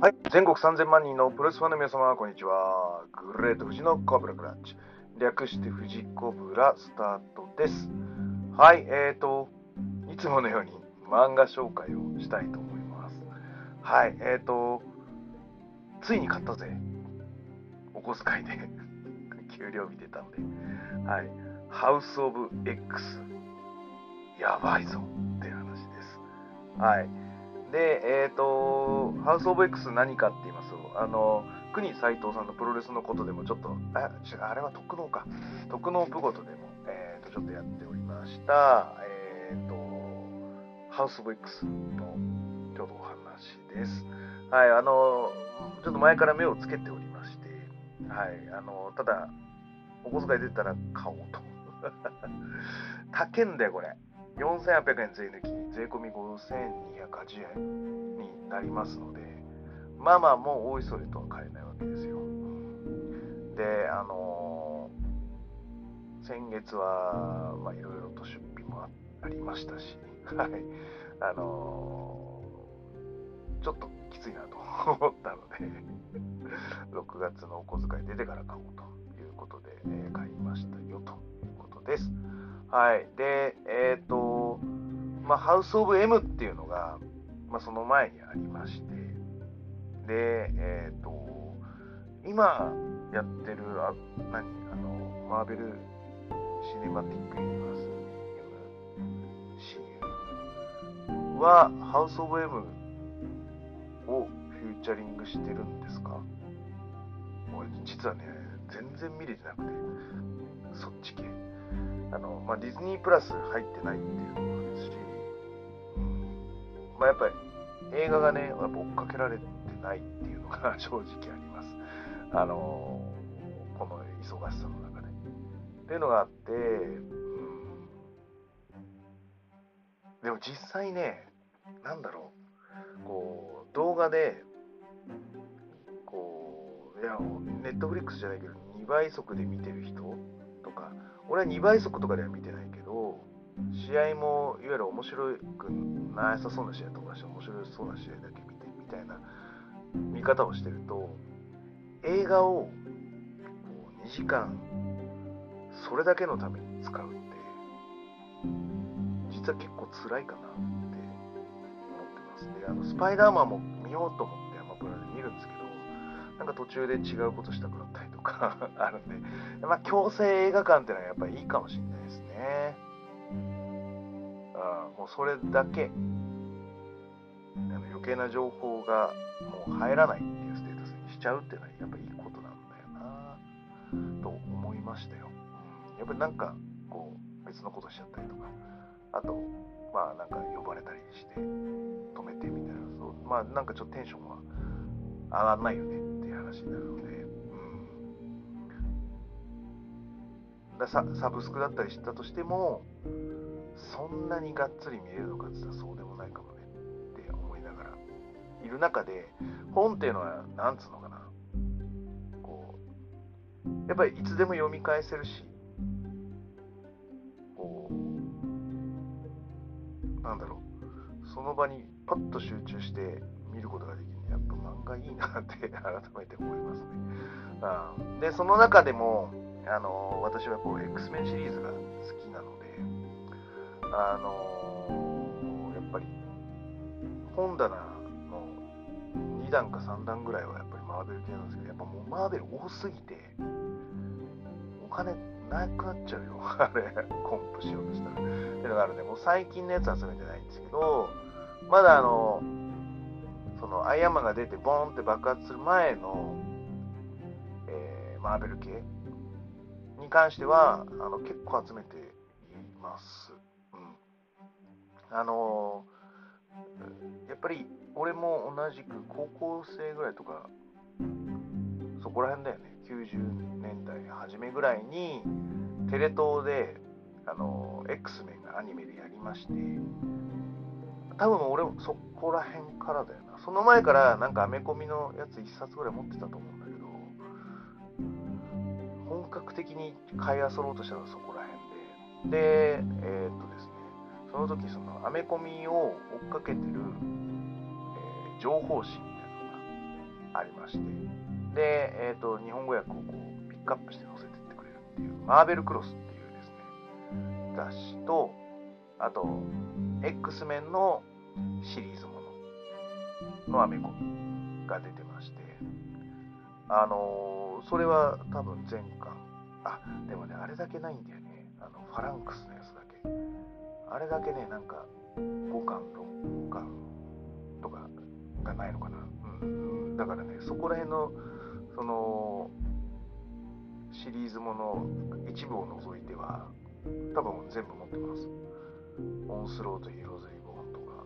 はい、全国3000万人のプロレスファンの皆様、こんにちは。グレート富士のコブラクラッチ。略して富士コブラスタートです。はい、えーと、いつものように漫画紹介をしたいと思います。はい、えーと、ついに買ったぜ。お小遣いで。給料日出たんで。はい、ハウス・オブ・ X。やばいぞって話です。はい。で、えっ、と、ハウス・オブ・ X 何かって言いますと、あの、国斎藤さんのプロレスのことでもちょっと、あ、あれは特納か。特納プゴトでも、えっ、と、ちょっとやっておりました、えっ、と、ハウス・オブ・ X のちょうどお話です。はい、あの、ちょっと前から目をつけておりまして、はい、あの、ただ、お小遣い出たら買おうと。高いんだよ、これ。4800円税抜き、税込5280円になりますので、まあまあ、もう大急ぎとは買えないわけですよ。で、あのー先月は、まあ、いろいろと出費もありましたし、はい、あのーちょっときついなと思ったので、6月のお小遣い出てから買おうということで、えー買いましたよということです。はい。で、えっ、と、まあ、ハウス・オブ・エムっていうのが、まあ、その前にありまして、で、えっ、と、今やってる、あ何あの、マーベル・シネマティック・ユニバース MCU は、ハウス・オブ・エムをフューチャリングしてるんですか？俺、実はね、全然見れてなくて、そっち系。あの、まあ、ディズニープラス入ってないっていうのもですし、まあ、やっぱり映画がね、やっぱ追っかけられてないっていうのが 正直あります。あの、この忙しさの中で。っていうのがあって、でも実際ね、なんだろう、こう、動画で、こう、いや、ネットフリックスじゃないけど、2倍速で見てる人か、俺は2倍速とかでは見てないけど、試合もいわゆる面白くなさそうな試合とかして面白そうな試合だけ見てみたいな見方をしてると、映画をこう2時間それだけのために使うって、実は結構辛いかなって思ってます。で、あのスパイダーマンも見ようと思ってアマプラで見るんですけど、なんか途中で違うことしたくなったりとか あるんで、まあ、強制映画館っていうのはやっぱりいいかもしれないですね。あもうそれだけ、あの余計な情報がもう入らないっていうステータスにしちゃうっていうのはやっぱりいいことなんだよなと思いましたよ。やっぱりなんかこう別のことしちゃったりとか、あと、まあなんか呼ばれたりして止めてみたいな、そうまあなんかちょっとテンションは上がんないよねっていう話になるので、ササブスクだったりしたとしても、そんなにがっつり見れるのかって言ったらそうでもないかもねって思いながらいる中で、本っていうのは、なんつうのかな、こう、やっぱりいつでも読み返せるし、こう、なんだろう、その場にパッと集中して見ることができるやっぱ漫画いいなって改めて思いますね。あで、その中でも、あの私はこう X メンシリーズが好きなので、あのやっぱり本棚の2段か3段ぐらいはやっぱりマーベル系なんですけど、やっぱもうマーベル多すぎて、お金なくなっちゃうよ、あれ、コンプしようとしたら。っていうのがあるんで、もう最近のやつ集めてないんですけど、まだあの、そのアイアンマンが出てボーンって爆発する前の、えーマーベル系に関してはあの結構集めています。うん、あのやっぱり俺も同じく高校生ぐらいとかそこら辺だよね。90年代初めぐらいにテレ東であの X メンがアニメでやりまして多分俺もそこら辺からだよな。その前からなんかアメコミのやつ1冊ぐらい持ってたと思う。んだけど本格的に買い漁ろうとしたのはそこら辺で。でえーっとですね。その時そのアメコミを追っかけてる、えー情報誌みたいなのがありまして、で、えっ、と、日本語訳をこうピックアップして載せてってくれるっていう、マーベルクロスっていうですね、雑誌と、あと、X メンのシリーズもののアメコミが出てまして、あのーそれは多分前巻。あ、でもね、あれだけないんだよね。あの、ファランクスのやつだけ。あれだけね、なんか、5巻、6巻とかがないのかな。うん。だからね、そこら辺の、その、シリーズもの一部を除いては、多分全部持ってます。オンスロート、ヒーローズ・リボーンとか、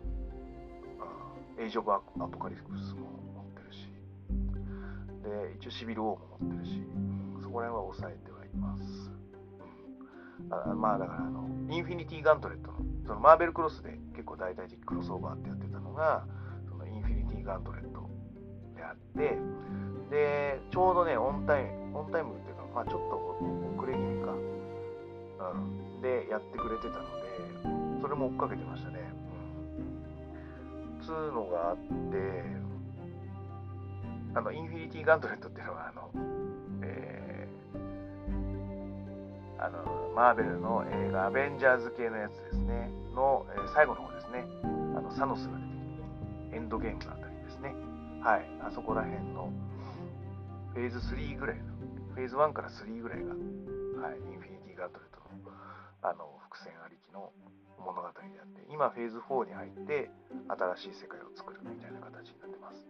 あエイジ・オブ・アポカリプスも持ってるし、で、一応シビル・ウォーも持ってるし、そこら辺は抑えています。うん、あまあだからあの、インフィニティ・ガントレットの、そのマーベルクロスで結構大々的クロスオーバーってやってたのが、そのインフィニティ・ガントレットであって、で、ちょうどね、オンタイム、オンタイムっていうか、まあちょっと遅れ気味か、うん、でやってくれてたので、それも追っかけてましたね。うん。つうのがあって、あの、インフィニティ・ガントレットっていうのは、あの、あの、マーベルの映画、アベンジャーズ系のやつですね、の、え最後の方ですね、あの、サノスが出てきて、エンドゲームのあたりですね。はい、あそこら辺の、フェーズ3ぐらいの、フェーズ1から3ぐらいが、はい、インフィニティ・ガントレットの、あの、伏線ありきの物語であって、今、フェーズ4に入って、新しい世界を作るみたいな形になってます。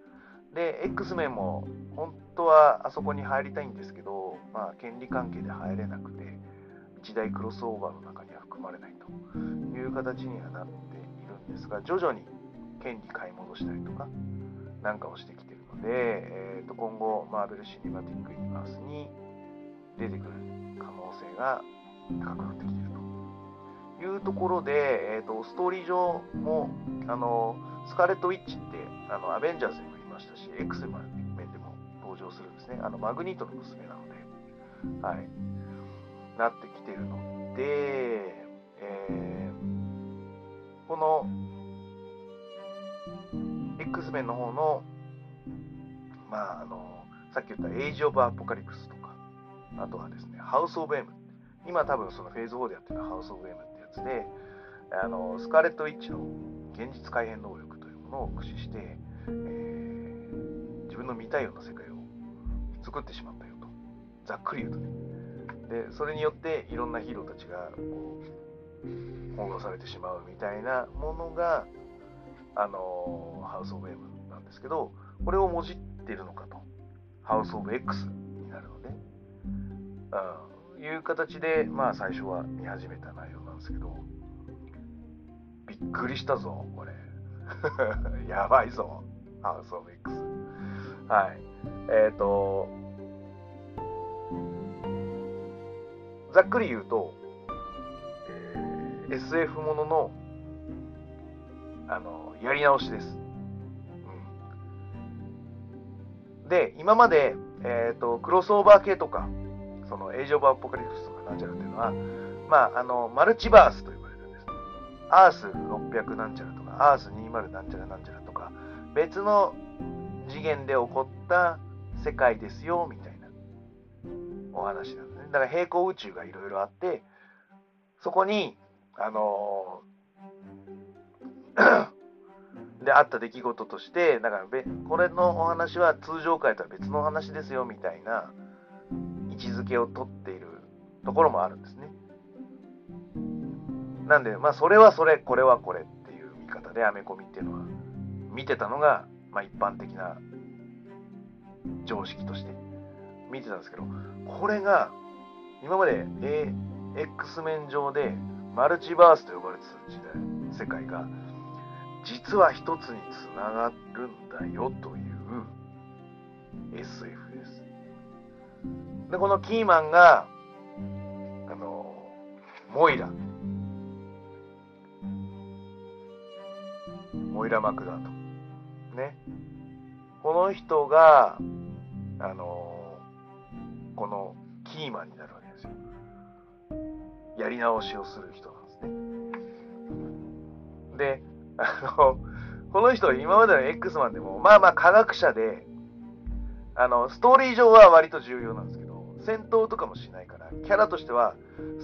で、X メンも本当はあそこに入りたいんですけど、まあ、権利関係で入れなくて、一大クロスオーバーの中には含まれないという形にはなっているんですが、徐々に権利買い戻したりとか、なんかをしてきているので、えー、と今後、マーベル・シネマティック・ユニバースに出てくる可能性が高くなってきているというところで、えー、とストーリー上もあのスカーレット・ウィッチってあのアベンジャーズにもいましたし X メンでも登場するんですね。あのマグニートの娘なので、はい、なってきてるので、えーこの X メンの方のまああのさっき言ったエイジ・オブ・アポカリプスとかあとはですねハウス・オブ・エム。今多分そのフェーズ4でやってるのはハウス・オブ・エムってやつであのスカーレット・ウィッチの現実改変能力というものを駆使して、えー自分の見たいような世界を作ってしまったよと。ざっくり言うとね。でそれによっていろんなヒーローたちがこう翻弄されてしまうみたいなものがあのハウス・オブ・エムなんですけどこれをもじってるのかと。ハウス・オブ・ X になるので、うん、いう形でまあ最初は見始めた内容なんですけど。びっくりしたぞこれ。やばいぞハウス・オブ・ X はい。えっ、とざっくり言うと、えー SF もののあのやり直しです、うん、で今まで、えー、とクロスオーバー系とかそのエイジ・オブ・アポカリプスとかなんちゃらっていうのはまああのマルチバースと呼ばれるんです。アース600なんちゃらとかアース20なんちゃらなんちゃらとか別の次元で起こった世界ですよみたいなお話なんです。だから平行宇宙がいろいろあってそこにあのー であった出来事としてだからべこれのお話は通常回とは別のお話ですよみたいな位置づけをとっているところもあるんですね。なんでまあそれはそれこれはこれっていう見方でアメコミっていうのは見てたのが、まあ、一般的な常識として見てたんですけどこれが今まで、A、X 面上でマルチバースと呼ばれてた時代世界が実は一つにつながるんだよという SF です。でこのキーマンがあのモイラ。モイラ・マクダートね。この人があのこのキーマンになるわけ。やり直しをする人なんですねであのこの人は今までの X マンでもまあまあ科学者であの、ストーリー上は割と重要なんですけど、戦闘とかもしないから、キャラとしては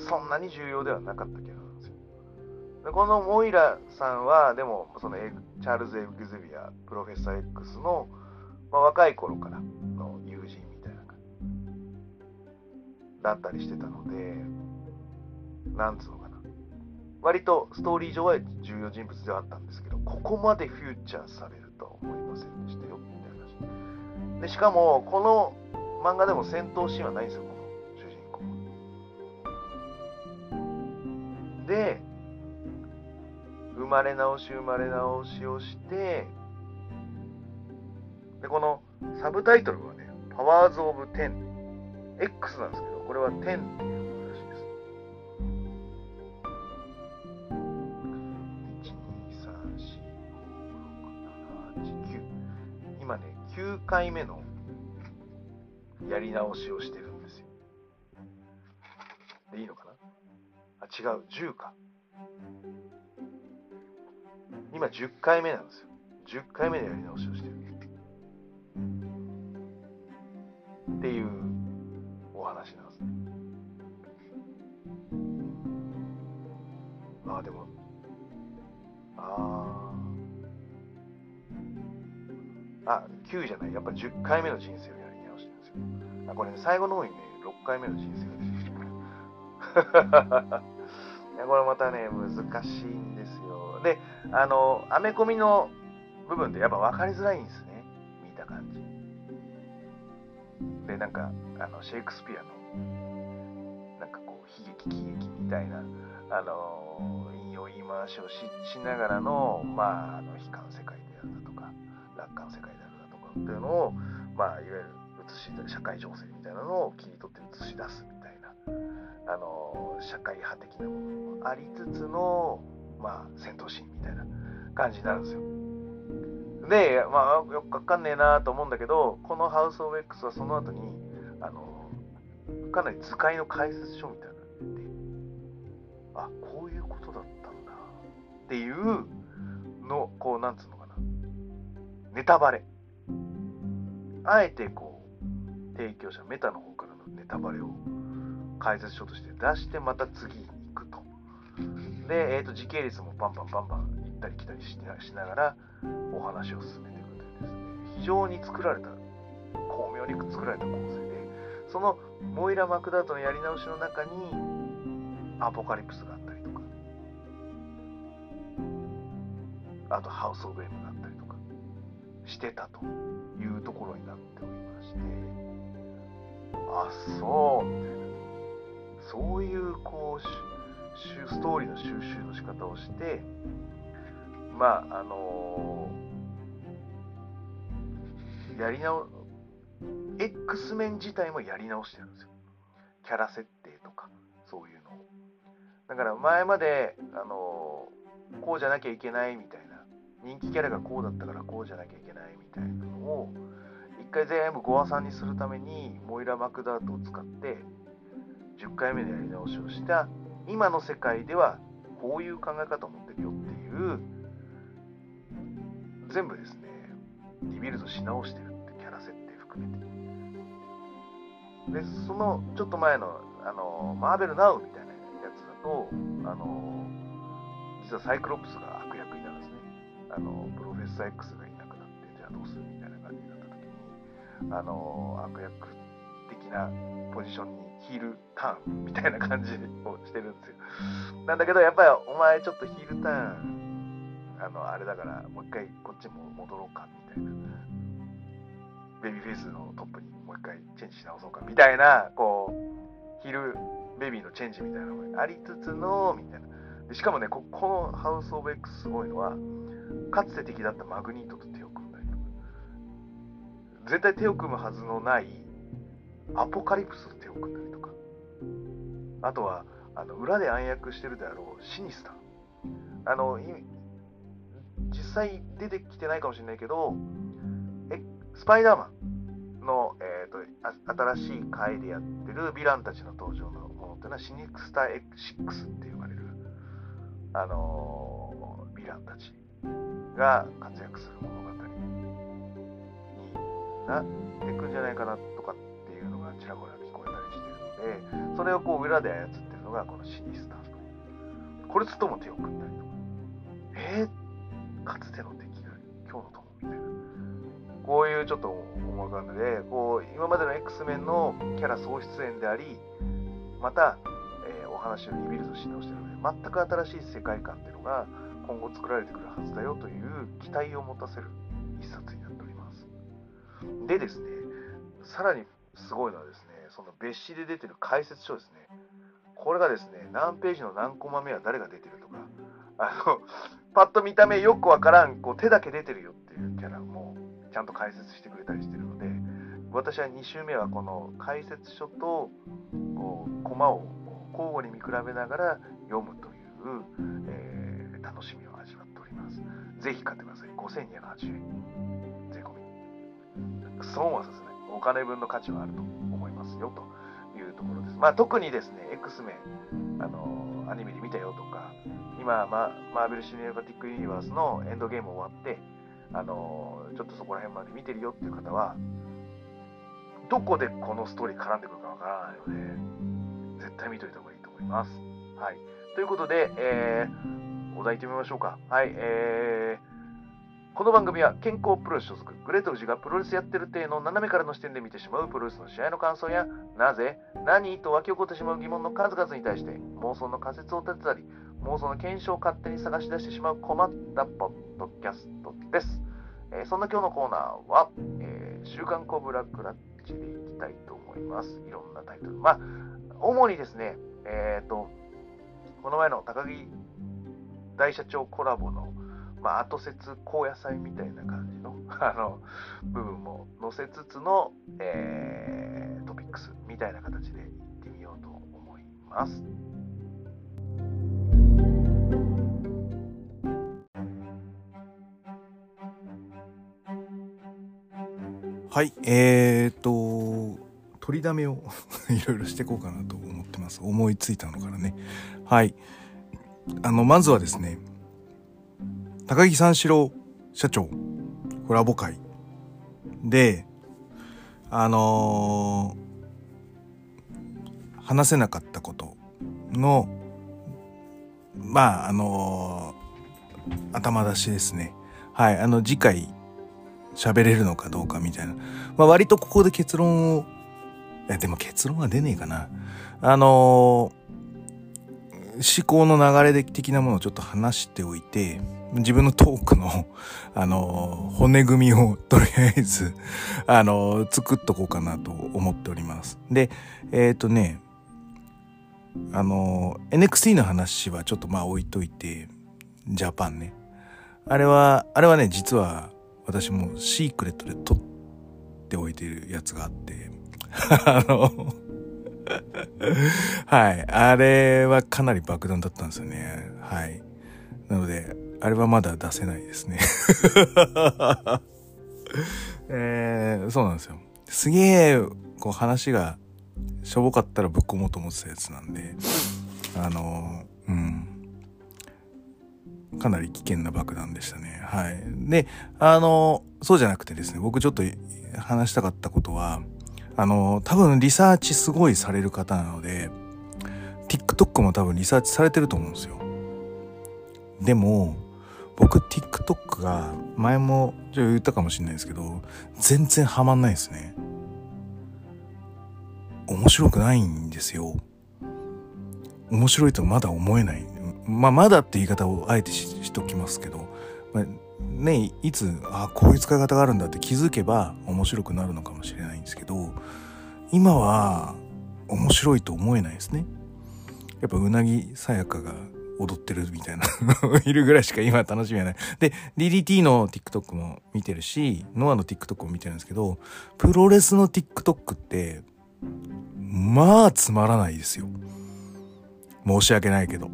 そんなに重要ではなかったキャラなんですよ。でこのモイラさんは、でも、そのえチャールズ・エグゼビア、プロフェッサー X の、まあ、若い頃からの友人みたいな感じだったりしてたので、なんつうのかな。割とストーリー上は重要人物ではあったんですけど、ここまでフューチャーされるとは思いませんでしたよ、みたいな話。で、しかも、この漫画でも戦闘シーンはないんですよ、この主人公。で、生まれ直し生まれ直しをして、で、このサブタイトルはね、パワーズ・オブ・テン。X なんですけど、これは10っていう9回目のやり直しをしてるんですよ。で、いいのかな？あ、違う、10か。今10回目なんですよ。10回目のやり直しをしてる。っていう9じゃない。やっぱ10回目の人生をやり直してるんですよ。あこれ、ね、最後の方にね、6回目の人生が出てきて いやこれまたね、難しいんですよ。で、あの、アメコミの部分でやっぱ分かりづらいんですね。見た感じ。で、なんか、あの、シェイクスピアの、なんかこう、悲劇、喜劇みたいな、あの、引用言い回しをししながらの、まあ、あの、悲観世界であるだとか、楽観世界であるっていうのを、まあ、いわゆる映し社会情勢みたいなのを切り取って映し出すみたいな、あの、社会派的なものもありつつの、まあ、戦闘シーンみたいな感じになるんですよ。で、まあ、よくわかんねえなと思うんだけど、このハウス・オブ・エックスはその後に、あの、かなり図解の解説書みたいなのが出て、あ、こういうことだったんだっていうの、こう、なんつうのかな、ネタバレ。あえてこう、提供者、メタの方からのネタバレを解説書として出して、また次に行くと。で、えー、と時系列もバンバンバンバン行ったり来たりしながらお話を進めていくというですね。非常に作られた巧妙に作られた構成でそのモイラ・マクダートのやり直しの中にアポカリプスがあったりとか。あとハウス・オブ・エムがしてたというところになっておりまして。あそう。みたいなそういうこうストーリーの収集の仕方をしてまああのー、やり直 X メン自体もやり直してるんですよ。キャラ設定とかそういうのを。だから前まで、あのー、こうじゃなきゃいけないみたいな人気キャラがこうだったからこうじゃなきゃいけないみたいなのを一回全部ゴアさんにするためにモイラ・マクダートを使って10回目でやり直しをした今の世界ではこういう考え方を持ってるよっていう全部ですねリビルドし直してるってキャラ設定含めて。でそのちょっと前のあのマーベルナウみたいなやつだとあの実はサイクロプスが悪役あのプロフェッサー X がいなくなってじゃあどうするみたいな感じになった時にあの悪役的なポジションにヒールターンみたいな感じをしてるんですよ。なんだけど、やっぱりお前ちょっとヒールターン、あの、あれだから、もう一回こっちも戻ろうかみたいな。ベビーフェイスのトップにもう一回チェンジし直そうかみたいな、こう、ヒールベビーのチェンジみたいなのがありつつの、みたいな。でしかもねこ、このハウス・オブ・エックスすごいのは、かつて敵だったマグニートと手を組んだりとか、絶対手を組むはずのないアポカリプスと手を組んだりとか、あとは、あの裏で暗躍してるであろうシニスター。あの、実際出てきてないかもしれないけど、えスパイダーマンの、えーと、新しい回でやってるヴィランたちの登場のものっていうのはシニクスター X6 って呼ばれる、あの、ヴィランたちが活躍する物語になってくんじゃないかなとかっていうのがちらほら聞こえたりしてるので、それをこう裏で操ってるのがこのシニスターと。これつとも手を組んだりとか。えー、かつての敵が今日の友みたいな。こういうちょっと思い浮かんで、こう、今までの X メンのキャラ総出演であり、また、えー、お話をリビルドし直してるので、全く新しい世界観っていうのが今後作られてくるはずだよという期待を持たせる一冊になっております。でですね、さらにすごいのはですね、その別紙で出てる解説書ですね。これがですね、何ページの何コマ目は誰が出てるとか、あの、パッと見た目よくわからん、こう手だけ出てるよっていうキャラもちゃんと解説してくれたりしてるので、私は2週目はこの解説書とこうコマを交互に見比べながら読むという、楽しみを味わっております。ぜひ買ってください。5280円。税込み。損はさせない。お金分の価値はあると思いますよというところです。まあ特にですね、X メン、あのアニメで見たよとか、今、ママーベル・シネマティック・ユニバースのエンドゲーム終わって、あのちょっとそこら辺まで見てるよっていう方は、どこでこのストーリー絡んでくるかわからないので、絶対見といた方がいいと思います。はい。ということで、えー、お題いってみましょうか。はい、えー、この番組は健康プロレス所属、グレート富士がプロレスやってる体の斜めからの視点で見てしまうプロレスの試合の感想や、なぜ、何と湧き起こってしまう疑問の数々に対して妄想の仮説を立てたり、妄想の検証を勝手に探し出してしまう困ったポッドキャストです。えー、そんな今日のコーナーは、えー、週刊コブラクラッチでいきたいと思います。いろんなタイトル。まあ、主にですね、えっ、ー、と、この前の高木大社長コラボの、まあ、後説高野菜みたいな感じの あの部分も載せつつの、えー、トピックスみたいな形でいってみようと思います。はい、えーと、取りだめを いろいろしていこうかなと思ってます。思いついたのからね。はい。あの、まずはですね、高木三四郎社長、コラボ会で、あのー、話せなかったことの、まあ、あのー、頭出しですね。はい、あの、次回、喋れるのかどうかみたいな。まあ割とここで結論を、いやでも結論は出ねえかな。あのー、思考の流れ的なものをちょっと話しておいて、自分のトークの、あの、骨組みをとりあえず、あの、作っとこうかなと思っております。で、えっ、とね、あの NXT の話はちょっとまあ置いといて、ジャパンね。あれは、あれはね、実は、私もシークレットで撮っておいてるやつがあって、あの はい。あれはかなり爆弾だったんですよね。はい。なので、あれはまだ出せないですね。えー、そうなんですよ。すげえ、こう話がしょぼかったらぶっ込もうと思ってたやつなんで、あの、うん。かなり危険な爆弾でしたね。はい。で、あの、そうじゃなくてですね、僕ちょっと話したかったことは、あの、多分リサーチすごいされる方なので、TikTok も多分リサーチされてると思うんですよ。でも、僕 TikTok が前もちょ言ったかもしれないですけど、全然ハマんないですね。面白くないんですよ。面白いとまだ思えない。まあ、まだって言い方をあえてしときますけど、まあ、ね、いつ、あこういう使い方があるんだって気づけば面白くなるのかもしれないんですけど、今は面白いと思えないですね。やっぱうなぎさやかが踊ってるみたいな いるぐらいしか今楽しみはない。で、DDT の TikTok も見てるし、ノアの TikTok も見てるんですけど、プロレスの TikTok って、まあつまらないですよ。申し訳ないけど。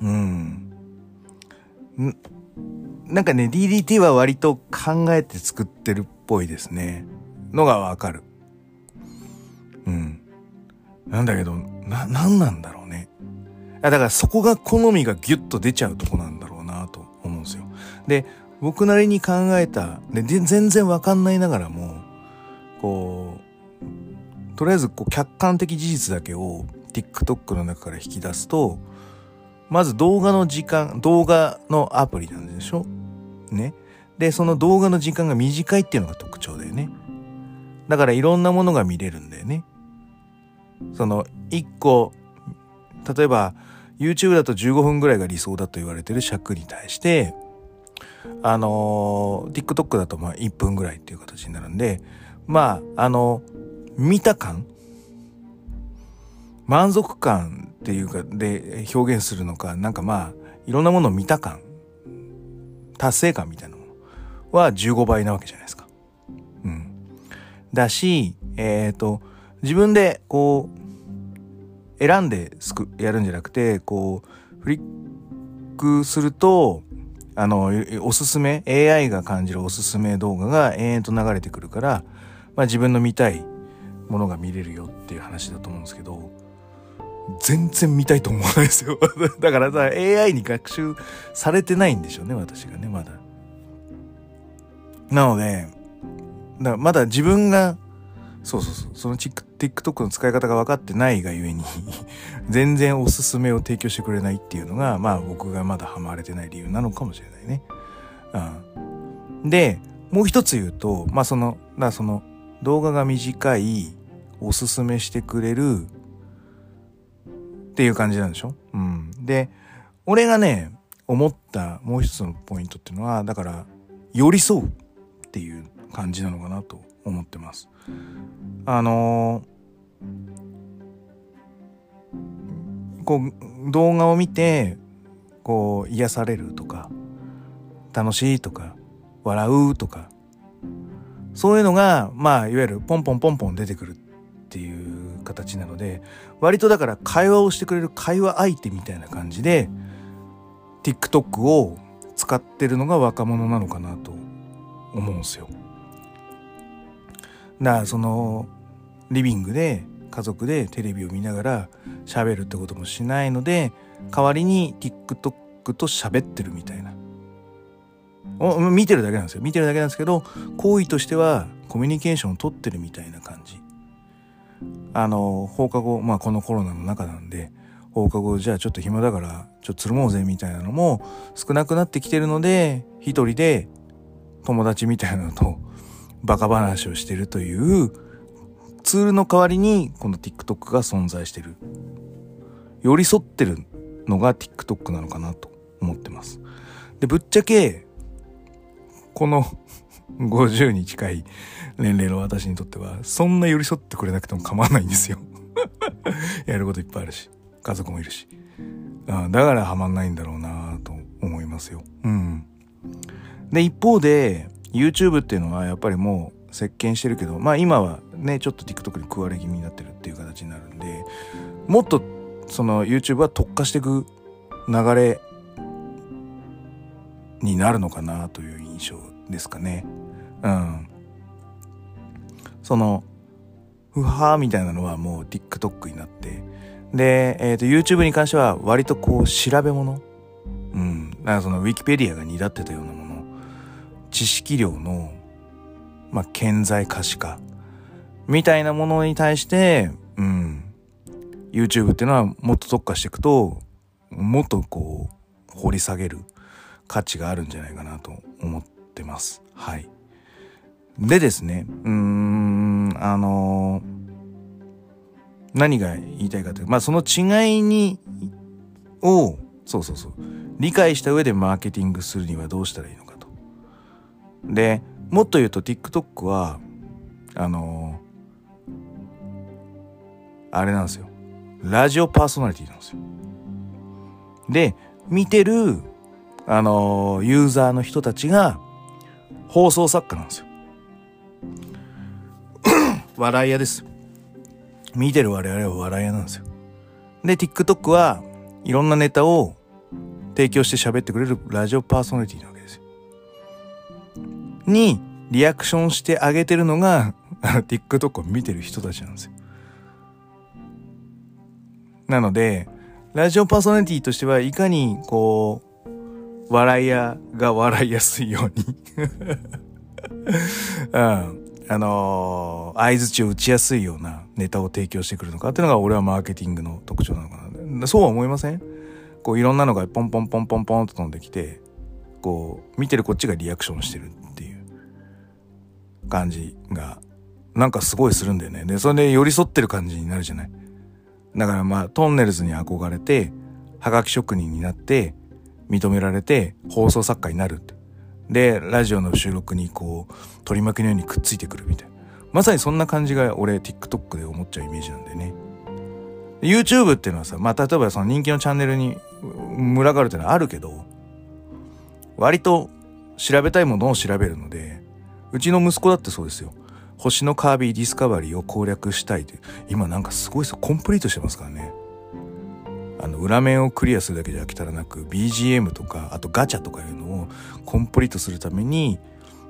うん。なんかね、DDT は割と考えて作ってるっぽいですね。のがわかる。うん。なんだけど、な、なんなんだろうね。だからそこが好みがギュッと出ちゃうとこなんだろうなと思うんですよ。で、僕なりに考えた、で、全然わかんないながらも、こう、とりあえずこう客観的事実だけを TikTok の中から引き出すと、まず動画の時間、動画のアプリなんでしょ？ね。で、その動画の時間が短いっていうのが特徴だよね。だからいろんなものが見れるんだよね。その、一個、例えば、YouTube だと15分ぐらいが理想だと言われてる尺に対して、あの TikTok だとまあ1分ぐらいっていう形になるんで、まあ、あの見た感満足感っていうか、で表現するのか、なんかまあ、いろんなものを見た感、達成感みたいなものは15倍なわけじゃないですか。うん。だし、えっ、ー、と、自分でこう、選んですく、やるんじゃなくて、こう、フリックすると、あの、おすすめ、AI が感じるおすすめ動画が延々と流れてくるから、まあ自分の見たいものが見れるよっていう話だと思うんですけど、全然見たいと思わないですよ。だからさ、AI に学習されてないんでしょうね、私がね、まだ。なので、だまだ自分が、そうそうそう、その TikTok の使い方が分かってないがゆえに 全然おすすめを提供してくれないっていうのが、まあ僕がまだハマれてない理由なのかもしれないね。うん。で、もう一つ言うと、まあその、だその動画が短い、おすすめしてくれるっていう感じなんでしょ？うん。で、俺がね、思ったもう一つのポイントっていうのは、だから、寄り添うっていう感じなのかなと思ってます。あのー、こう、動画を見て、こう、癒されるとか、楽しいとか、笑うとか、そういうのが、まあ、いわゆるポンポンポンポン出てくる形なので割とだから会話をしてくれる会話相手みたいな感じで TikTok を使ってるのが若者なのかなと思うんですよ。だからそのリビングで家族でテレビを見ながら喋るってこともしないので代わりに TikTok と喋ってるみたいな。見てるだけなんですよ。見てるだけなんですけど行為としてはコミュニケーションを取ってるみたいな感じ。あの、放課後、まあこのコロナの中なんで、放課後じゃあちょっと暇だから、ちょっとつるもうぜみたいなのも少なくなってきてるので、一人で友達みたいなのとバカ話をしてるというツールの代わりにこの TikTok が存在してる。寄り添ってるのが TikTok なのかなと思ってます。で、ぶっちゃけ、この50に近い年齢の私にとっては、そんな寄り添ってくれなくても構わないんですよ やることいっぱいあるし、家族もいるし。あだからハマんないんだろうなと思いますよ。うん。で、一方で、YouTube っていうのはやっぱりもう席巻してるけど、まあ今はね、ちょっと TikTok に食われ気味になってるっていう形になるんで、もっとその YouTube は特化していく流れになるのかなという印象ですかね。うん。その、ふはーみたいなのはもう TikTok になって、で、えっ、ー、と、YouTube に関しては割とこう調べ物うん。だからその Wikipedia が担ってたようなもの、知識量の、まあ、顕在可視化みたいなものに対して、うん。YouTube っていうのはもっと特化していくと、もっとこう、掘り下げる価値があるんじゃないかなと思ってます。はい。でですね、うーん、あのー、何が言いたいかというと、まあその違いに、を、そうそうそう、理解した上でマーケティングするにはどうしたらいいのかと。で、もっと言うと TikTok は、あのー、あれなんですよ。ラジオパーソナリティなんですよ。で、見てる、あのー、ユーザーの人たちが放送作家なんですよ。笑い屋です。見てる我々は笑い屋なんですよ。で、TikTok はいろんなネタを提供して喋ってくれるラジオパーソナリティなわけですよ。に、リアクションしてあげてるのが、TikTok を見てる人たちなんですよ。なので、ラジオパーソナリティとしてはいかに、こう、笑い屋が笑いやすいように うん。あのー、合図値を打ちやすいようなネタを提供してくるのかっていうのが俺はマーケティングの特徴なのかな。そうは思いません？こういろんなのがポンポンポンポンポンと飛んできて、こう、見てるこっちがリアクションしてるっていう感じが、なんかすごいするんだよね。で、それで寄り添ってる感じになるじゃない？だからまあ、トンネルズに憧れて、はがき職人になって、認められて、放送作家になるって。で、ラジオの収録にこう、取り巻きのようにくっついてくるみたいな。まさにそんな感じが俺 TikTok で思っちゃうイメージなんだよね。YouTube っていうのはさ、まあ、例えばその人気のチャンネルに群がるっていうのはあるけど、割と調べたいものを調べるので、うちの息子だってそうですよ。星のカービィディスカバリーを攻略したいって、今なんかすごいさ、コンプリートしてますからね。あの、裏面をクリアするだけじゃ飽き足らなく、BGM とか、あとガチャとかいうのをコンプリートするために、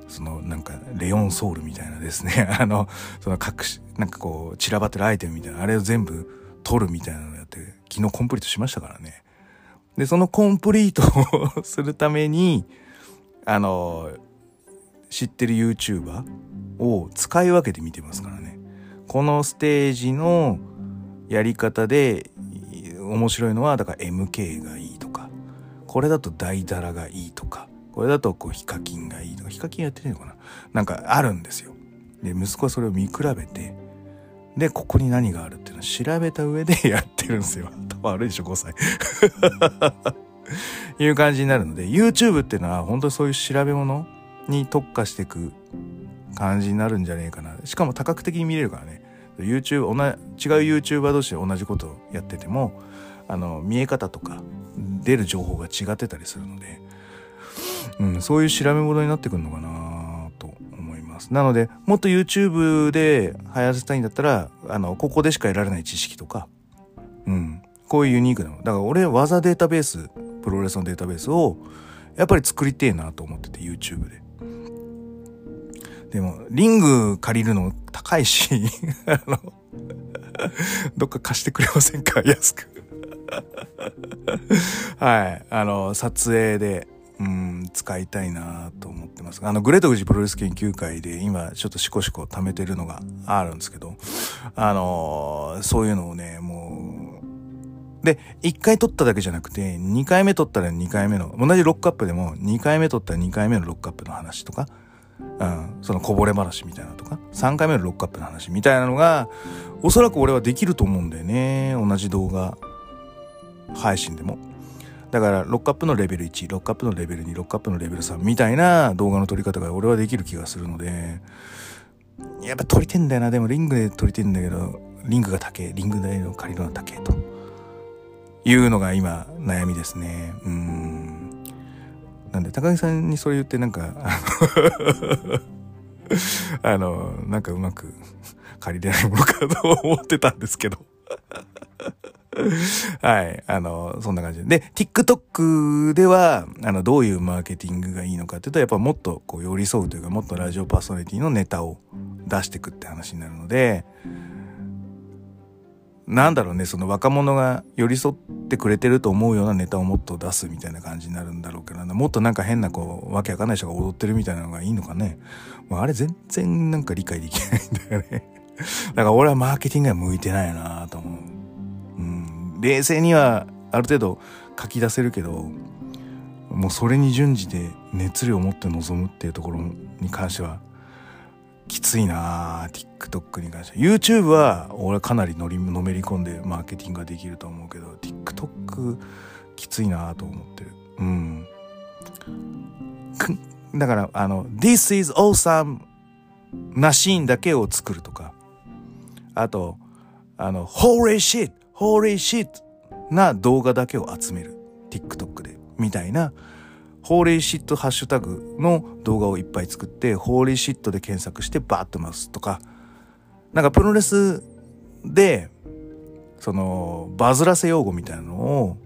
そのなんかレオンソウルみたいなですね、あの、その隠し、なんかこう散らばってるアイテムみたいな、あれを全部取るみたいなのやって、昨日コンプリートしましたからね。で、そのコンプリートをするために、あの、知ってる YouTuber を使い分けて見てますからね。このステージのやり方で面白いのは、だから MK がいいとか、これだと大ダラがいいとか、これだとこうヒカキンがいいとか、ヒカキンやってないのかな？なんかあるんですよ。で、息子はそれを見比べて、で、ここに何があるっていうのを調べた上で やってるんですよ。頭悪いでしょ、5歳。いう感じになるので、YouTube っていうのは本当にそういう調べ物に特化していく感じになるんじゃねえかな。しかも多角的に見れるからね。YouTube、同じ、違う YouTuber 同士で同じことをやってても、あの、見え方とか、出る情報が違ってたりするので、うん、そういう調べ物になってくるのかなと思います。なので、もっと YouTube で流行らせたいんだったら、あの、ここでしか得られない知識とか、うん、こういうユニークなの。だから俺、技データベース、プロレスのデータベースを、やっぱり作りてえなと思ってて、YouTube で。でも、リング借りるの高いし、あの、どっか貸してくれませんか？安く。はい。あの、撮影で、うん、使いたいなと思ってます。あの、グレート富士プロレス研究会で今ちょっとシコシコ貯めてるのがあるんですけど、あのそういうのをね、もう、で、1回取っただけじゃなくて、2回目取ったら2回目の、同じロックアップでも2回目取ったら2回目のロックアップの話とか、うん、そのこぼれ話みたいなとか、3回目のロックアップの話みたいなのが、おそらく俺はできると思うんだよね。同じ動画配信でも。だからロックアップのレベル1ロックアップのレベル2ロックアップのレベル3みたいな動画の撮り方が俺はできる気がするので。やっぱ撮りてんだよな。でもリングで撮りてんだけどリングが高えリング代の借りるのは高えと。いうのが今悩みですね。うん。なんで高木さんにそれ言ってなんかあのなんかうまく借りれないものかと思ってたんですけど。はい。あの、そんな感じで。で、TikTok では、あの、どういうマーケティングがいいのかっていうと、やっぱもっとこう寄り添うというか、もっとラジオパーソナリティのネタを出していくって話になるので、なんだろうね、その若者が寄り添ってくれてると思うようなネタをもっと出すみたいな感じになるんだろうけどもっとなんか変なこう、わけわかんない人が踊ってるみたいなのがいいのかね。もうあれ全然なんか理解できないんだよね。だから俺はマーケティングは向いてないなと思う。冷静にはある程度書き出せるけどもうそれに準じて熱量を持って臨むっていうところに関してはきついな TikTok に関しては。YouTube は俺はかなりのりのめり込んでマーケティングができると思うけど TikTok きついなと思ってる。うん。だからあの This is awesome なシーンだけを作るとか。あとあの Holy shit ホーリーシットな動画だけを集める。TikTok で。みたいな、ホーリーシットハッシュタグの動画をいっぱい作って、ホーリーシットで検索してバーッと回すとか、なんかプロレスで、その、バズらせ用語みたいなのを、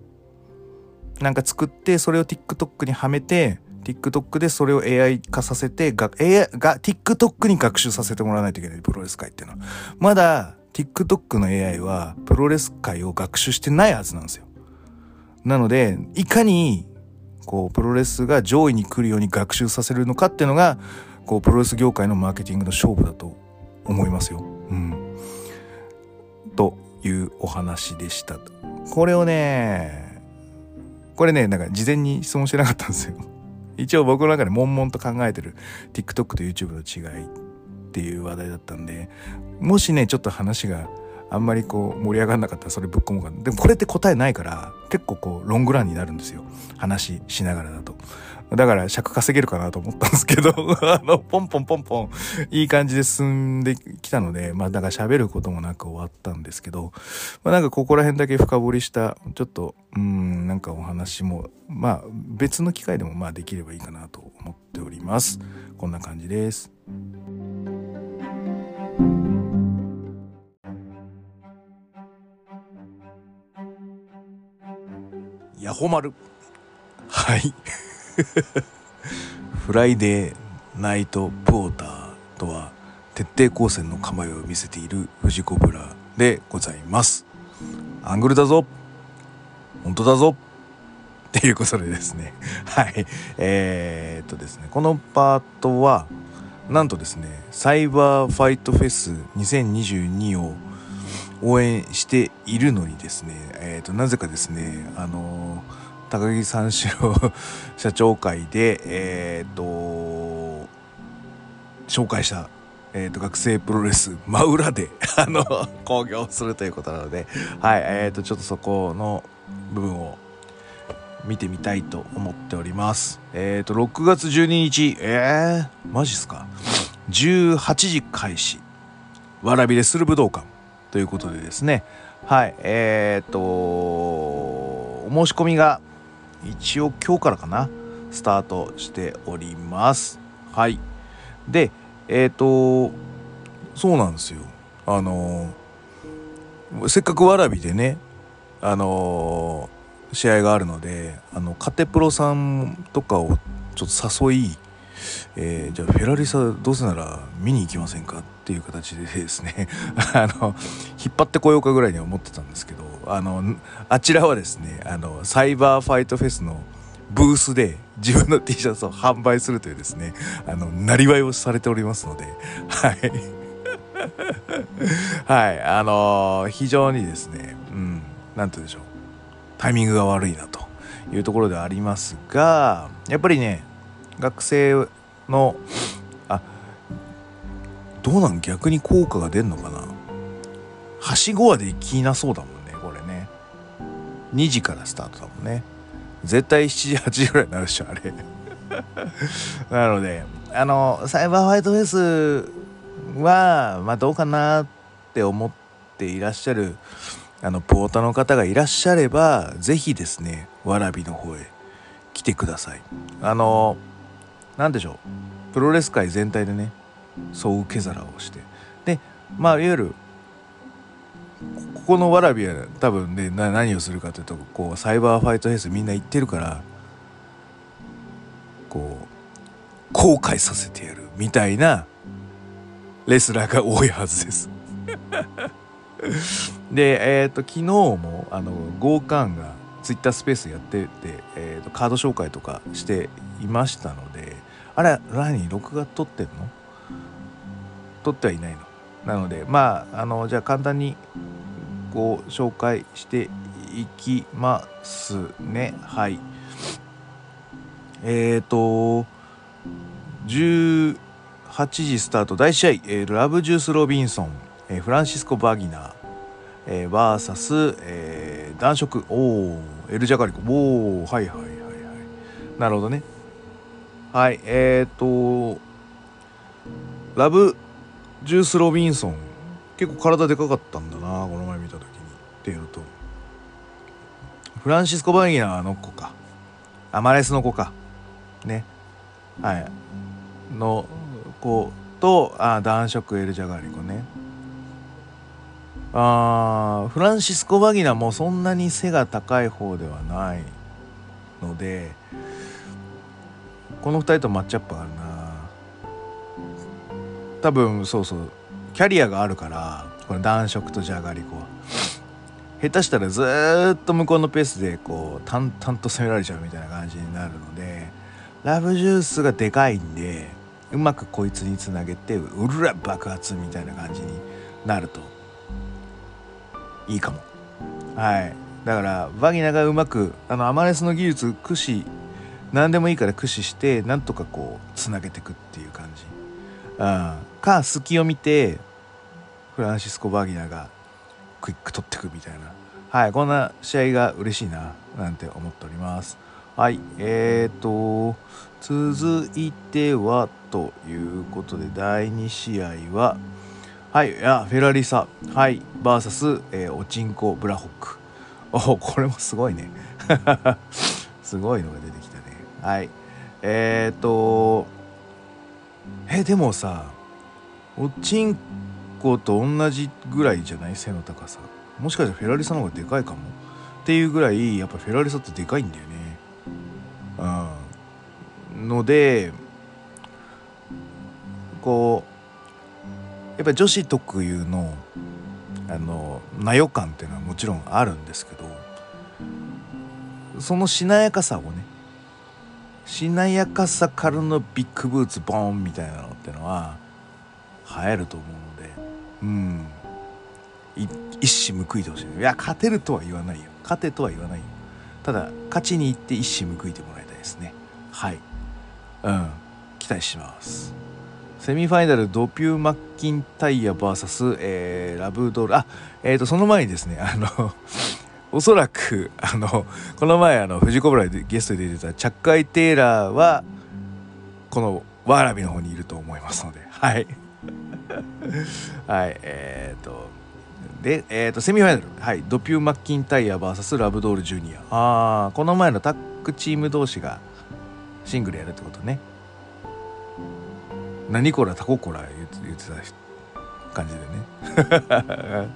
なんか作って、それを TikTok にはめて、TikTok でそれを AI 化させて、が、AI が、TikTok に学習させてもらわないといけない、プロレス界っていうのは。まだ、TikTok の AI はプロレス界を学習してないはずなんですよ。なので、いかにこうプロレスが上位に来るように学習させるのかっていうのがこうプロレス業界のマーケティングの勝負だと思いますよ。うん、というお話でした。これをねこれねなんか事前に質問してなかったんですよ。一応僕の中で悶々と考えてる TikTok と YouTube の違いっていう話題だったんでもしねちょっと話があんまりこう盛り上がんなかったらそれぶっ込もかでもこれって答えないから結構こうロングランになるんですよ。話しながらだと。だから尺稼げるかなと思ったんですけど あのポンポンポンポンいい感じで進んできたのでまあだから喋ることもなく終わったんですけど、まあ、なんかここら辺だけ深掘りしたちょっとうんなんかお話もまあ別の機会でもまあできればいいかなと思っております。こんな感じです。ヤホマル。はい。フライデーナイトプォーターとは徹底抗戦の構えを見せている藤子ブラでございます。アングルだぞ。本当だぞ。っていうことでですね。はい。えー、っとですね。このパートはなんとですねサイバーファイトフェス2022を応援しているのにですね、えー、となぜかですねあの高木三四郎 社長会でえ、ー、と紹介した、えーと、学生プロレス真裏で あの興行するということなのではいえーとちょっとそこの部分を見てみたいと思っております。えっ、ー、と6月12日えー、マジっすか？18時開始。わらびでする武道館。ということでですね。はいえー、っとお申し込みが一応今日からかな。スタートしております。はい。でえー、っとそうなんですよ。あのせっかくわらびでねあの試合があるのであのカテプロさんとかをちょっと誘いえー、じゃあフェラリサどうせなら見に行きませんかってていう形でですね あの引っ張ってこようかぐらいには思ってたんですけどあのあちらはですねあのサイバーファイトフェスのブースで自分の T シャツを販売するというですねあのなりわいをされておりますのではい。はいあのー、非常にですねうん何て言うんでしょう。タイミングが悪いなというところではありますがやっぱりね学生のどうなん？逆に効果が出んのかな？はしごはできなそうだもんねこれね。2時からスタートだもんね。絶対7時8時ぐらいになるでしょあれ。なのであのサイバーファイトフェスはまあどうかなって思っていらっしゃるあのポーターの方がいらっしゃれば是非ですねわらびの方へ来てください。あの何でしょう？プロレス界全体でねそう受け皿をして。でまあいわゆるここのわらびは多分ね何をするかというとこうサイバーファイトフェスみんな行ってるからこう後悔させてやるみたいなレスラーが多いはずです。でえっ、ー、と昨日もあのゴーカンがツイッタースペースやってて、えーとカード紹介とかしていましたのであれ何録画撮ってんの？撮ってはいないの。なのでまああのじゃあ簡単にご紹介していきますね。はい。えっ、ー、と18時スタート。第1試合、えー、ラブジュース・ロビンソン、えー、フランシスコ・バギナー、えー、VS、えー、男色。おおエル・ジャガリコ。おおはいはいはいはい。なるほどね。はいえっ、ー、とラブジュース・ロビンソン。結構体でかかったんだなこの前見た時にっていうのと。フランシスコ・バギナーの子か。アマレスの子か。ね。はい。の子とあ男色エル・ジャガーリコね。あフランシスコ・バギナもそんなに背が高い方ではないのでこの2人とマッチアップある多分そうそうキャリアがあるからこれ男色とじゃがりこ。は下手したらずっと向こうのペースでこう淡々と攻められちゃうみたいな感じになるのでラブジュースがでかいんでうまくこいつにつなげてうるら爆発みたいな感じになると。いいかも。はい。だからバギナがうまくあのアマレスの技術駆使何でもいいから駆使してなんとかこうつなげていくっていう感じ、うん、か隙を見てフランシスコ・バーギナーがクイック取ってくみたいな。はいこんな試合が嬉しいななんて思っております。はいえーと続いてはということで第2試合ははいいやフェラリサ。はいバーサス、えー、オチンコブラホック。おこれもすごいね。すごいのが出てきたね。はいえーとえでもさおちんこと同じぐらいじゃない背の高さ。もしかしたらフェラリサの方がでかいかも。っていうぐらいやっぱフェラリサってでかいんだよね。うん。のでこうやっぱ女子特有のあのなよ感っていうのはもちろんあるんですけどそのしなやかさをねしなやかさからのビッグブーツボーンみたいなのってのは映えると思うのでうん。一矢報いてほしい。いや勝てるとは言わないよ。勝てとは言わないよ。ただ勝ちに行って一矢報いてもらいたいですね。はい。うん。期待します。セミファイナルドピュー・マッキンタイヤ VS、えー、ラブドール。あえっ、ー、とその前にですねあの おそらくあのこの前あのフジコブラでゲストで出てたチャッカイ・テイラーはこのワーラビの方にいると思いますので。はい。はいえっ、ー、とで、えーと、セミファイナル、はい、ドピュー・マッキンタイヤ VS ラブドール・ジュニア。ああこの前のタッグチーム同士がシングルやるってことね。何こらタココラ言ってた感じでね。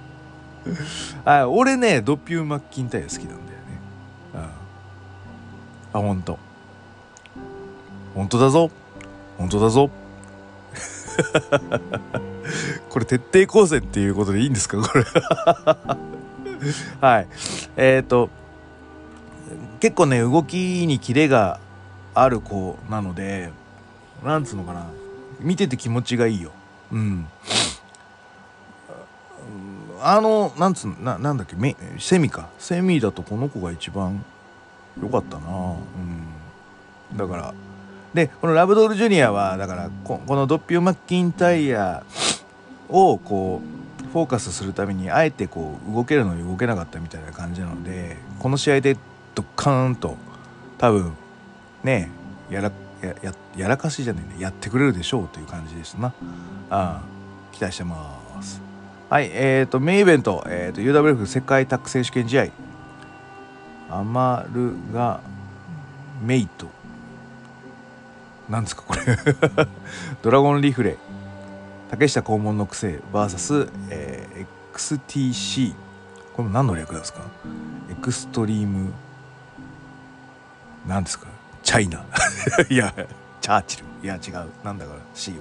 あ俺ねドピュー・マッキンタイヤ好きなんだよね。あほんと。本当だぞ。本当だぞ。これ徹底抗戦っていうことでいいんですか？これ。はい。えっ、ー、と結構ね動きにキレがある子なのでなんつうのかな。見てて気持ちがいいよ。うん。あのなんつうななんだっけセミか。セミだとこの子が一番良かったな。うん。だからでこのラブドールジュニアはだからこのドッピュー・マッキンタイヤをこうフォーカスするためにあえてこう動けるのに動けなかったみたいな感じなのでこの試合でドッカーンと多分ねやらややらかしじゃないねやってくれるでしょうという感じですな。ああ期待してます。はいえーとメインイベント、えーと、UWF 世界タッグ選手権試合。アマルガメイト。なんですかこれ。ドラゴンリフレ。竹下黄門の癖 VS、えー、XTC これも何の略ですか？エクストリーム。何ですか？チャイナ。いやチャーチル。いや違う。なんだから C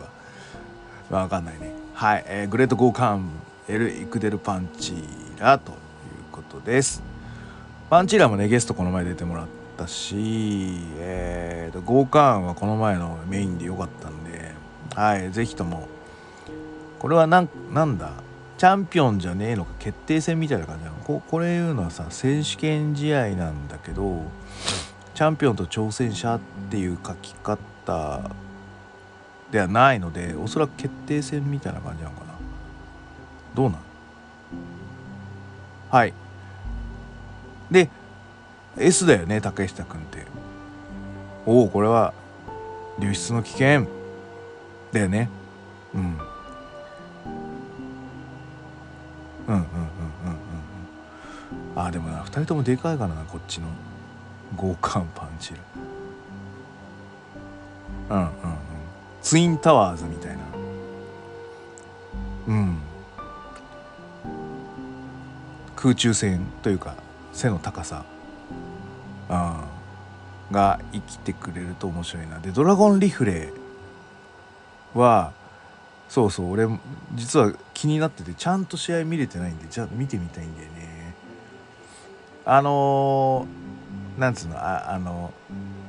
は。分かんないね。はい、えー、グレートゴーカーン。エル・イクデル・パンチーラということです。パンチーラもねゲストこの前出てもらって。たしえーとゴーカーンはこの前のメインでよかったんではいぜひとも。これはなんなんだ？チャンピオンじゃねえのか決定戦みたいな感じなの？ここれいうのはさ選手権試合なんだけどチャンピオンと挑戦者っていう書き方ではないのでおそらく決定戦みたいな感じなのかな。どうなん？はい。で S だよね竹下君っておおこれは流出の危険。だよね。うん。うんうんうんうんうん。あでもな2人ともでかいからなこっちの。豪華パンチルうんうんうん。ツインタワーズみたいな。うん。空中戦というか背の高さ。あが生きてくれると面白いな。でドラゴンリフレはそうそう俺実は気になっててちゃんと試合見れてないんでじゃあ見てみたいんだよね。あのー、なんつうのああの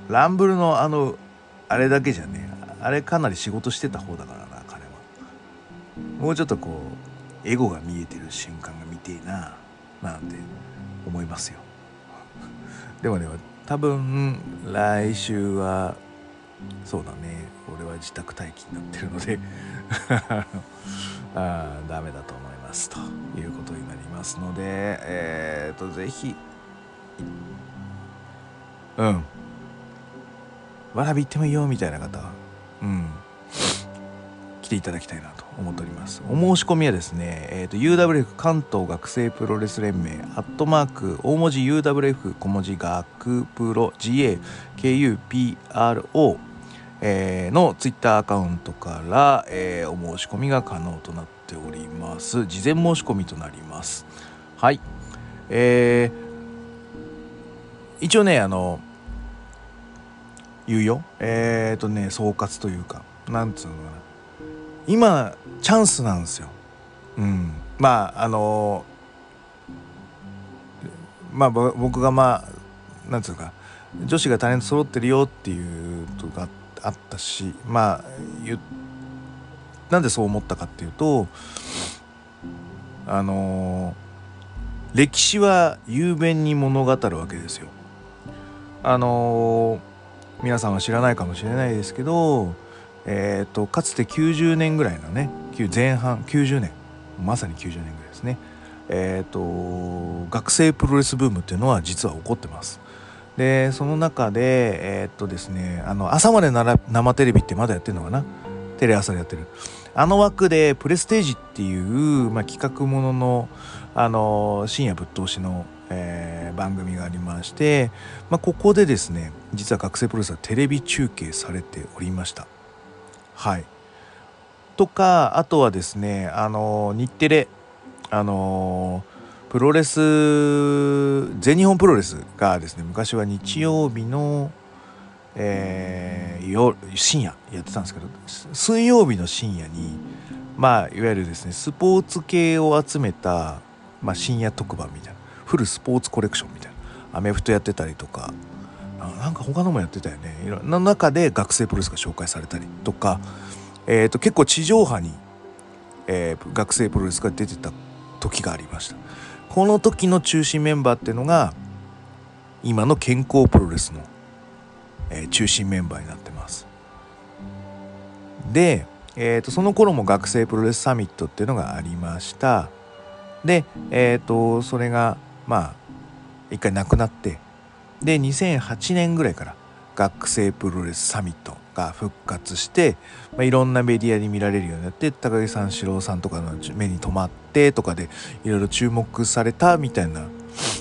ランブルのあのあれだけじゃねあれかなり仕事してた方だからな彼は。もうちょっとこうエゴが見えてる瞬間が見てえななんて思いますよ。でもね多分来週はそうだね。俺は自宅待機になってるので。あダメだと思いますということになりますので。えっ、とぜひうん。わらび行ってもいいよみたいな方。うん。ていただきたいなと思っております。お申し込みはですね、えーと、UWF 関東学生プロレス連盟アットマーク大文字 UWF 小文字学プロ GAKUPRO えー、のツイッターアカウントから、えー、お申し込みが可能となっております。事前申し込みとなります。はい。えー、一応ねあの言うよ。えっ、ー、とね総括というかなんつうのかな。今チャンスなんですようんまああのまあ僕がまあなんつうか女子がタレント揃ってるよっていうとかあったしまあなんでそう思ったかっていうとあの歴史は雄弁に物語るわけですよ。あの皆さんは知らないかもしれないですけど、えーと、かつて90年ぐらいのね前半90年まさに90年ぐらいですね。え、ー、と学生プロレスブームっていうのは実は起こってます。でその中でえー、っとですねあの朝まで生テレビってまだやってるのかな？テレ朝でやってる。あの枠でプレステージっていう、まあ、企画もののあの深夜ぶっ通しの、えー、番組がありまして、まあ、ここでですね実は学生プロレスはテレビ中継されておりました。はい。とかあとはですねあの日テレあのプロレス全日本プロレスがですね昔は日曜日の、えー、夜深夜やってたんですけど水曜日の深夜にまあいわゆるですねスポーツ系を集めた、まあ、深夜特番みたいなフルスポーツコレクションみたいなアメフトやってたりとかなんか他のもやってたよね。いろんな中で学生プロレスが紹介されたりとか、えー、と結構地上波に、えー、学生プロレスが出てた時がありました。この時の中心メンバーっていうのが今の健康プロレスの、えー、中心メンバーになってます。で、えーと、その頃も学生プロレスサミットっていうのがありました。でえっ、ー、とそれがまあ一回なくなってで2008年ぐらいから学生プロレスサミットが復活して、まあ、いろんなメディアに見られるようになって高木三四郎さんとかの目に留まってとかでいろいろ注目されたみたいな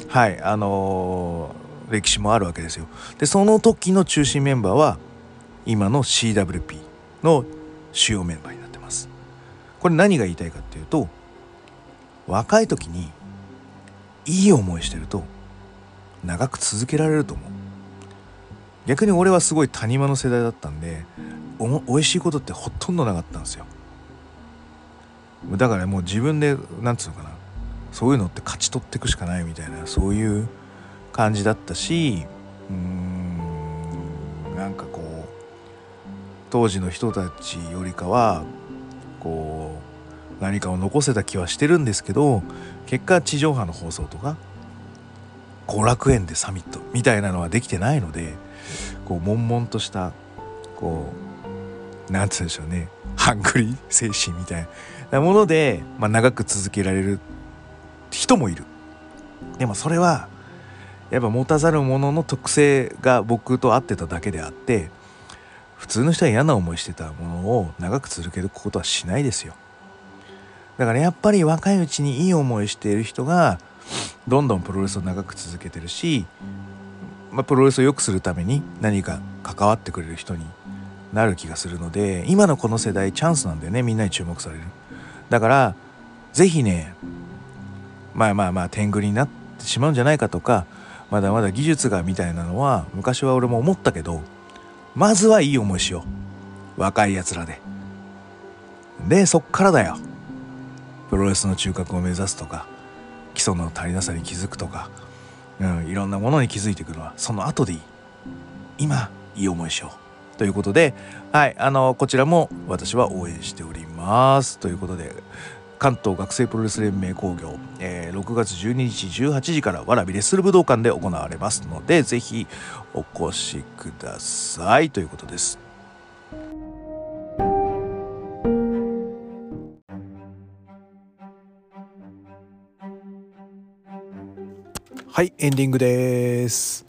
はいあのー、歴史もあるわけですよ。でその時の中心メンバーは今の CWP の主要メンバーになってます。これ何が言いたいかっていうと若い時にいい思いしてると長く続けられると思う。逆に俺はすごい谷間の世代だったんでお美味しいことってほとんどなかったんですよだからもう自分でなんつうのかなそういうのって勝ち取っていくしかないみたいなそういう感じだったしうーんなんかこう当時の人たちよりかはこう何かを残せた気はしてるんですけど結果地上波の放送とか後楽園でサミットみたいなのはできてないのでこう悶々としたこうなんつうんでしょうね。ハングリー精神みたいなもので、まあ、長く続けられる人もいる。でもそれはやっぱ持たざる者の特性が僕と合ってただけであって普通の人は嫌な思いしてたものを長く続けることはしないですよ。だからやっぱり若いうちにいい思いしている人がどんどんプロレスを長く続けてるしまあ、プロレスを良くするために何か関わってくれる人になる気がするので今のこの世代チャンスなんだよねみんなに注目される。だから是非ねまあまあまあ天狗になってしまうんじゃないかとかまだまだ技術がみたいなのは昔は俺も思ったけどまずはいい思いしよう。若いやつらで。でそっからだよ。プロレスの中核を目指すとか。基礎の足りなさに気づくとかうん、いろんなものに気づいてくるのはその後でいい。今いい思いしよう。ということではいあのこちらも私は応援しております。ということで関東学生プロレス連盟工業、えー、6月12日18時からわらびレッスル武道館で行われますのでぜひお越しください。ということです。はいエンディングです。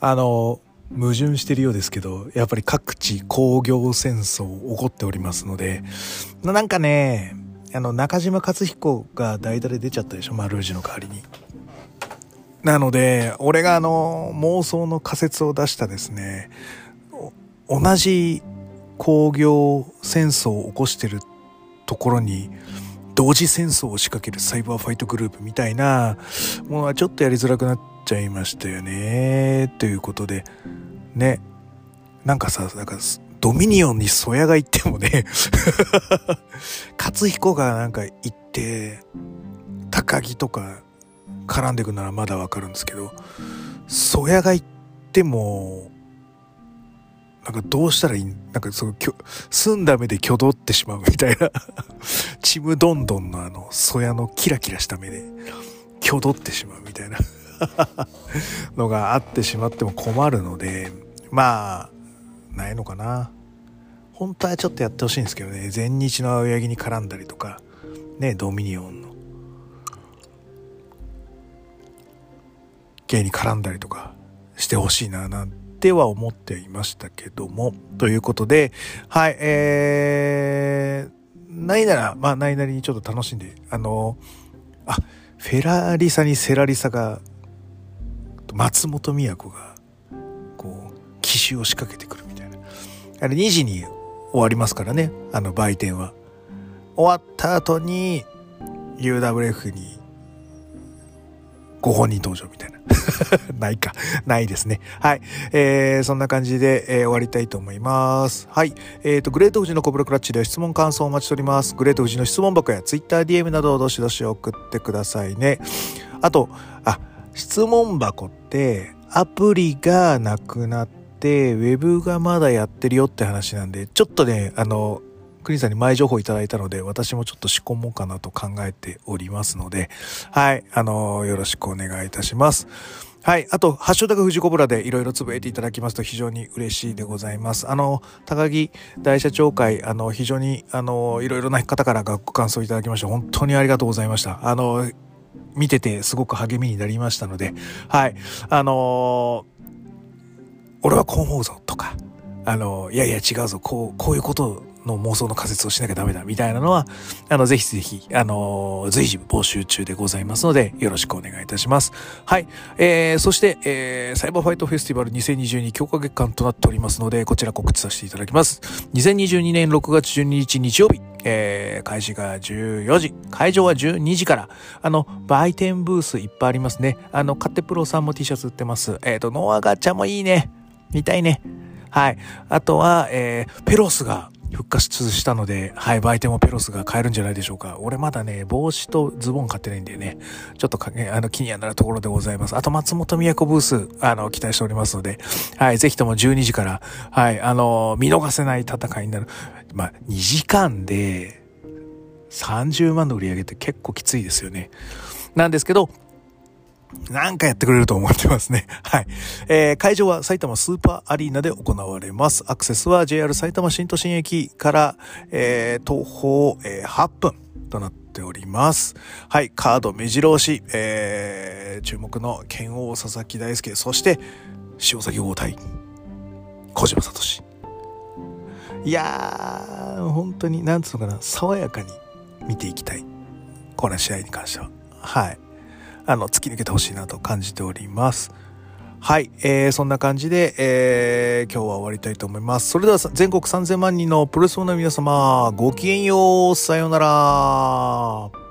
あの矛盾してるようですけどやっぱり各地工業戦争起こっておりますのでなんかねあの中島克彦が代打で出ちゃったでしょマルージの代わりに。なので俺があの妄想の仮説を出したですね同じ工業戦争を起こしてるところに同時戦争を仕掛けるサイバーファイトグループみたいなものはちょっとやりづらくなっちゃいましたよね。ということでね。なんかさなんかドミニオンにソヤが行ってもね 勝彦がなんか行って高木とか絡んでいくならまだわかるんですけどソヤが行ってもなんかどうしたらいいなんかその澄んだ目で挙動ってしまうみたいな。ちむどんどんのあのソヤのキラキラした目で挙動ってしまうみたいな。のがあってしまっても困るのでまあないのかな。本当はちょっとやってほしいんですけどね。全日の青柳に絡んだりとか。ねドミニオンの。芸に絡んだりとかしてほしいななんては思っていましたけどもということではいえー、ないならまあないなりにちょっと楽しんであのあフェラーリサにセラリサが松本都がこう奇襲を仕掛けてくるみたいな。あれ2時に終わりますからねあの売店は。終わった後に UWF にご本人登場みたいな ないか。ないですね。はい。えー、そんな感じで、えー、終わりたいと思います。はい。えっ、ー、と、グレート富士のコブラクラッチでは質問感想をお待ちしております。グレート富士の質問箱や TwitterDM などをどしどし送ってくださいね。あと、あ、質問箱ってアプリがなくなって、ウェブがまだやってるよって話なんで、ちょっとね、あの、クリンさんに前情報いただいたので、私もちょっと仕込もうかなと考えておりますので、はい、あの、よろしくお願いいたします。はい。あと、ハッシュタグ富士コブラでいろいろつぶえていただきますと非常に嬉しいでございます。あの、高木大社長会、あの、非常に、あの、いろいろな方からご感想いただきまして、本当にありがとうございました。あの、見ててすごく励みになりましたので、はい。あの俺はこう思うぞとか、あの、いやいや違うぞ、こう、こういうことの妄想の仮説をしなきゃダメだみたいなのは、あの、ぜひぜひ、あの、随時募集中でございますので、よろしくお願いいたします。はい。えー、そして、えー、サイバーファイトフェスティバル2022強化月間となっておりますので、こちら告知させていただきます。2022年6月12日日曜日、えー、開始が14時、会場は12時から、あの、売店ブースいっぱいありますね。あの、カテプロさんも T シャツ売ってます。えっ、ー、と、ノアガチャもいいね。見たいね。はい。あとは、えー、ペロスが復活したので、はい、売店もペロスが買えるんじゃないでしょうか。俺まだね、帽子とズボン買ってないんでね、ちょっとか、あの、気にはなるところでございます。あと、松本都ブース、あの、期待しておりますので、はい、ぜひとも12時から、はい、あの、見逃せない戦いになる。まあ、2時間で30万の売り上げって結構きついですよね。なんですけど、なんかやってくれると思ってますね。はい。えー、会場は埼玉スーパーアリーナで行われます。アクセスは JR 埼玉新都心駅から、えー、徒歩、えー、8分となっております。はい。カード目白押し、えー、注目の剣王佐々木大輔、そして、塩崎豪太、小島聡。いやー、本当に、なんつうのかな、爽やかに見ていきたい。この試合に関しては。はい。あの、突き抜けてほしいなと感じております。はい、えー、そんな感じで、えー、今日は終わりたいと思います。それでは全国3000万人のプロレスファンの皆様、ごきげんよう、さようなら。